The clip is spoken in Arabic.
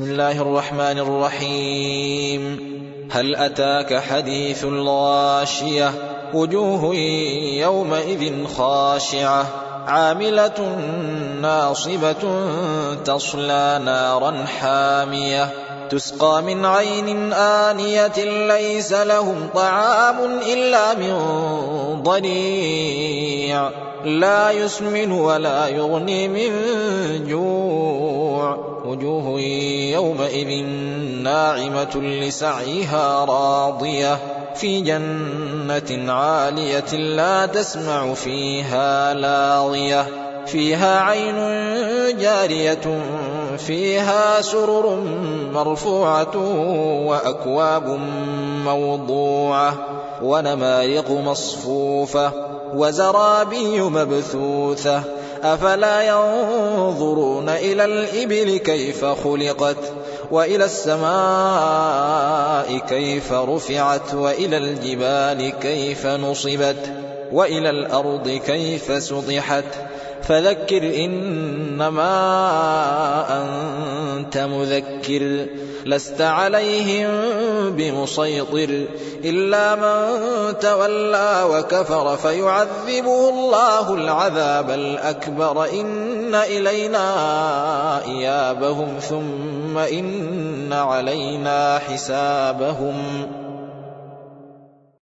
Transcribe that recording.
بسم الله الرحمن الرحيم. هل أتاك حديث الغاشية؟ وجوه يومئذ خاشعة. عاملة ناصبة تصلى نارا حامية. تسقى من عين آنية ليس لهم طعام إلا من ضنيع لا يسمن ولا يغني من جوع. وجوه يومئذ ناعمة لسعيها راضية. في جنة عالية لا تسمع فيها لاغية فيها عين جارية فيها سرر مرفوعة وأكواب موضوعة ونمارق مصفوفة وزرابي مبثوثة. أفلا ينظرون إلى الإبل كيف خلقت وإلى السماء كيف رفعت وإلى الجبال كيف نصبت. وإلى الأرض كيف سطحت؟ فذكر إنما أنت مذكر لست عليهم بمسيطر إلا من تولى وكفر فيعذبه الله العذاب الأكبر. إن إلينا إيابهم ثم إن علينا حسابهم.